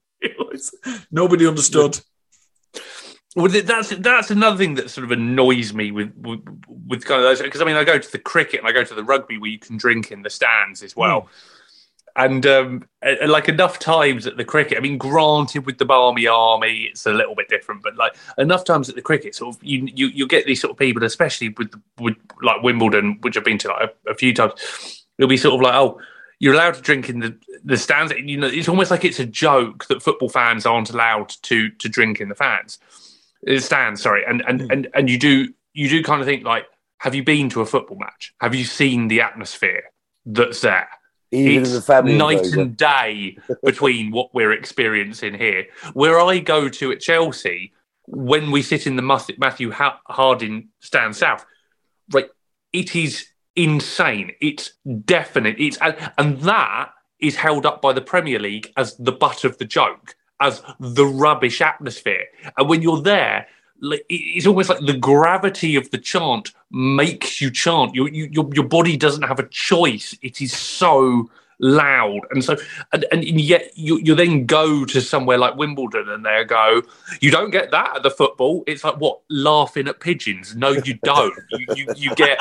Nobody understood. Well, that's that's another thing that sort of annoys me with with, with kind of those because I mean I go to the cricket and I go to the rugby where you can drink in the stands as well. Mm and um, like enough times at the cricket. I mean, granted, with the Barmy Army, it's a little bit different, but like enough times at the cricket, sort of you you, you get these sort of people, especially with with like Wimbledon, which I've been to like a, a few times. It'll be sort of like, oh, you're allowed to drink in the the stands. You know, it's almost like it's a joke that football fans aren't allowed to to drink in the fans uh, stands. Sorry, and and mm. and and you do you do kind of think like, have you been to a football match? Have you seen the atmosphere that's there? Even it's the family night and day between what we're experiencing here. Where I go to at Chelsea, when we sit in the Matthew Ha- Harding stand south, right, it is insane. It's definite. It's and, and that is held up by the Premier League as the butt of the joke, as the rubbish atmosphere. And when you're there, it's almost like the gravity of the chant makes you chant. Your your your body doesn't have a choice. It is so loud, and so and, and yet you you then go to somewhere like Wimbledon, and they go, you don't get that at the football. It's like what laughing at pigeons. No, you don't. you, you you get.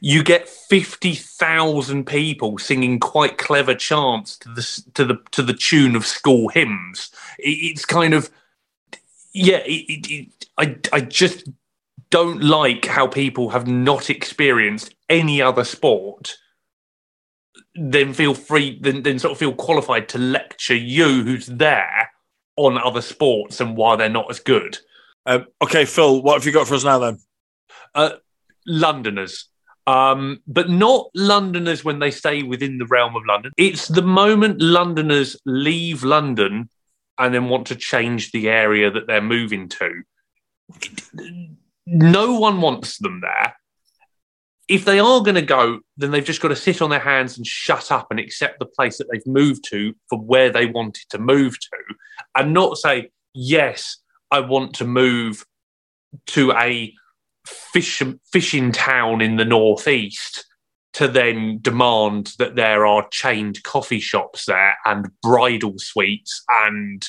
You get fifty thousand people singing quite clever chants to the to the to the tune of school hymns. It, it's kind of yeah. It, it, I I just don't like how people have not experienced any other sport then feel free then, then sort of feel qualified to lecture you who's there on other sports and why they're not as good Um, okay, Phil, what have you got for us now then? uh, londoners um, but not londoners when they stay within the realm of london. It's the moment londoners leave london and then want to change the area that they're moving to. No one wants them there. If they are going to go, then they've just got to sit on their hands and shut up and accept the place that they've moved to for where they wanted to move to, and not say, "Yes, I want to move to a fish, fishing town in the northeast." To then demand that there are chained coffee shops there and bridal suites, and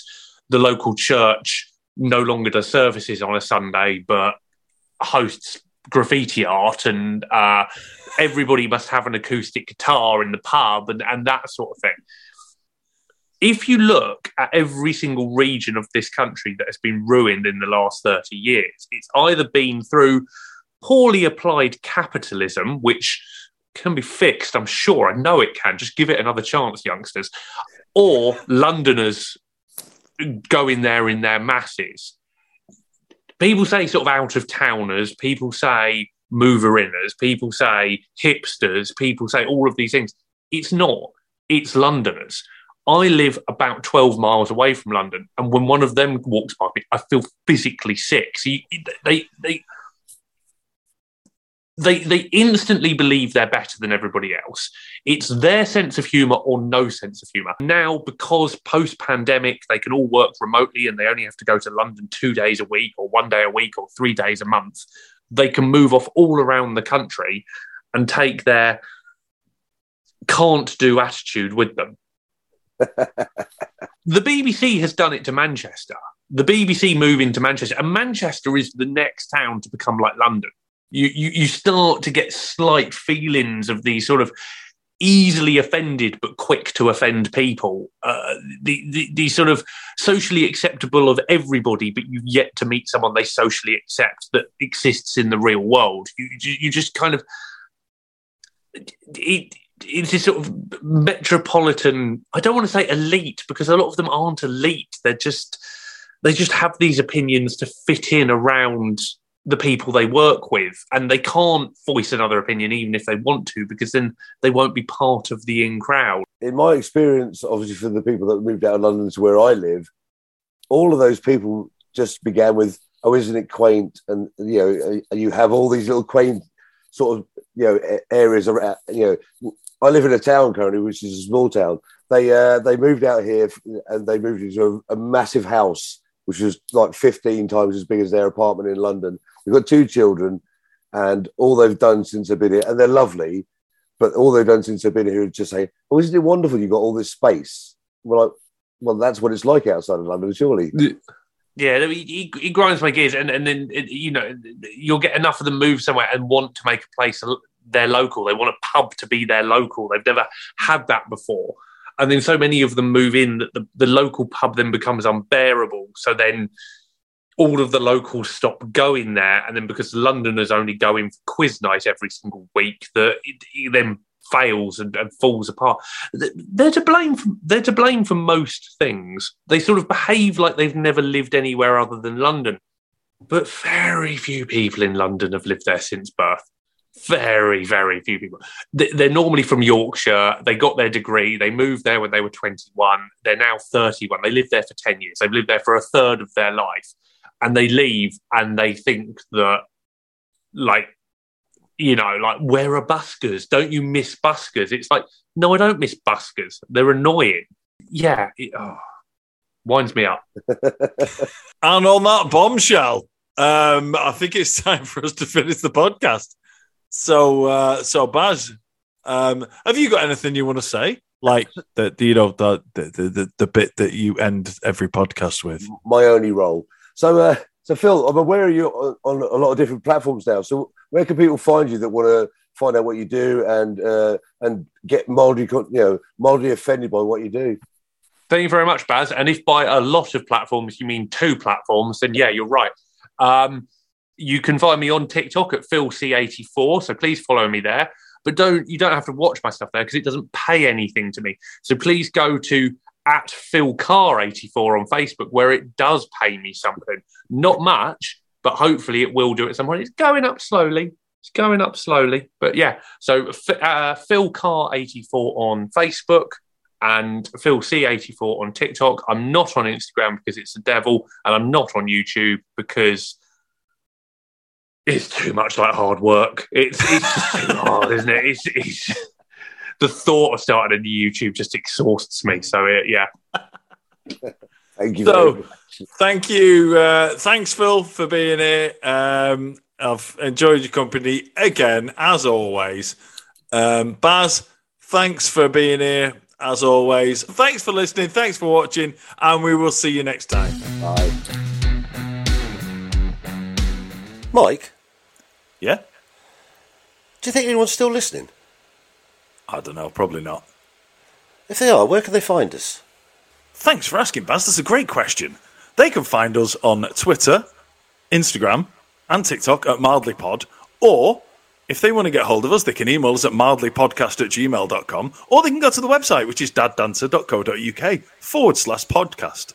the local church no longer does services on a Sunday, but hosts graffiti art and uh, everybody must have an acoustic guitar in the pub and, and that sort of thing. If you look at every single region of this country that has been ruined in the last 30 years, it's either been through poorly applied capitalism, which can be fixed, I'm sure. I know it can. Just give it another chance, youngsters. Or Londoners going there in their masses people say sort of out of towners, people say mover inners, people say hipsters, people say all of these things. It's not, it's Londoners. I live about 12 miles away from London, and when one of them walks by me, I feel physically sick. So you, they, they, they, they instantly believe they're better than everybody else. It's their sense of humor or no sense of humor. Now, because post pandemic, they can all work remotely and they only have to go to London two days a week or one day a week or three days a month, they can move off all around the country and take their can't do attitude with them. The BBC has done it to Manchester. The BBC moving to Manchester, and Manchester is the next town to become like London. You, you you start to get slight feelings of these sort of easily offended but quick to offend people. Uh, the, the the sort of socially acceptable of everybody but you've yet to meet someone they socially accept that exists in the real world. You you just kind of it it's this sort of metropolitan i don't want to say elite because a lot of them aren't elite they're just they just have these opinions to fit in around the people they work with and they can't voice another opinion even if they want to because then they won't be part of the in crowd in my experience, obviously for the people that moved out of London to where I live, all of those people just began with, "Oh, isn't it quaint?" And you know, you have all these little quaint sort of you know areas around. You know, I live in a town currently, which is a small town. They uh, they moved out here and they moved into a, a massive house, which was like fifteen times as big as their apartment in London. They've got two children, and all they've done since they've been here, and they're lovely. But all they've done since they've been here is just say, "Oh, isn't it wonderful? You've got all this space." Well, well, that's what it's like outside of London, surely. yeah he, he, he grinds my gears and, and then you know you'll get enough of them move somewhere and want to make a place their local. They want a pub to be their local. They've never had that before. And then so many of them move in that the, the local pub then becomes unbearable. So then all of the locals stop going there. And then because londoners only go in for quiz night every single week that it, it then fails and, and falls apart. They're to blame for, they're to blame for most things. They sort of behave like they've never lived anywhere other than london. But very few people in London have lived there since birth. Very, very few people. They're normally from Yorkshire. They got their degree. They moved there when they were 21. They're now 31. They lived there for 10 years. They've lived there for a third of their life. And they leave and they think that, like, you know, like, where are buskers? Don't you miss buskers? It's like, no, I don't miss buskers. They're annoying. Yeah. It, oh, winds me up. and on that bombshell, um, I think it's time for us to finish the podcast. So, uh, so Baz, um, have you got anything you want to say? Like the, the you know the, the the the bit that you end every podcast with. My only role. So, uh, so Phil, I'm aware you on, on a lot of different platforms now. So, where can people find you that want to find out what you do and uh, and get mildly, you know, mildly offended by what you do? Thank you very much, Baz. And if by a lot of platforms you mean two platforms, then yeah, you're right. Um, you can find me on TikTok at philc84, so please follow me there. But don't you don't have to watch my stuff there because it doesn't pay anything to me. So please go to at philcar84 on Facebook where it does pay me something. Not much, but hopefully it will do at some point. It's going up slowly. It's going up slowly, but yeah. So uh, philcar84 on Facebook and Phil C84 on TikTok. I'm not on Instagram because it's the devil, and I'm not on YouTube because it's too much like hard work. It's it's just too hard, isn't it? It's, it's the thought of starting a new YouTube just exhausts me. So it, yeah. thank you. So, thank you. Uh, thanks, Phil, for being here. Um, I've enjoyed your company again, as always. Um, Baz, thanks for being here, as always. Thanks for listening. Thanks for watching, and we will see you next time. Bye. Mike, Yeah? Do you think anyone's still listening? I don't know. Probably not. If they are, where can they find us? Thanks for asking, Baz. That's a great question. They can find us on Twitter, Instagram, and TikTok at mildlypod, or if they want to get hold of us, they can email us at mildlypodcast at gmail.com, or they can go to the website, which is daddancer.co.uk forward slash podcast.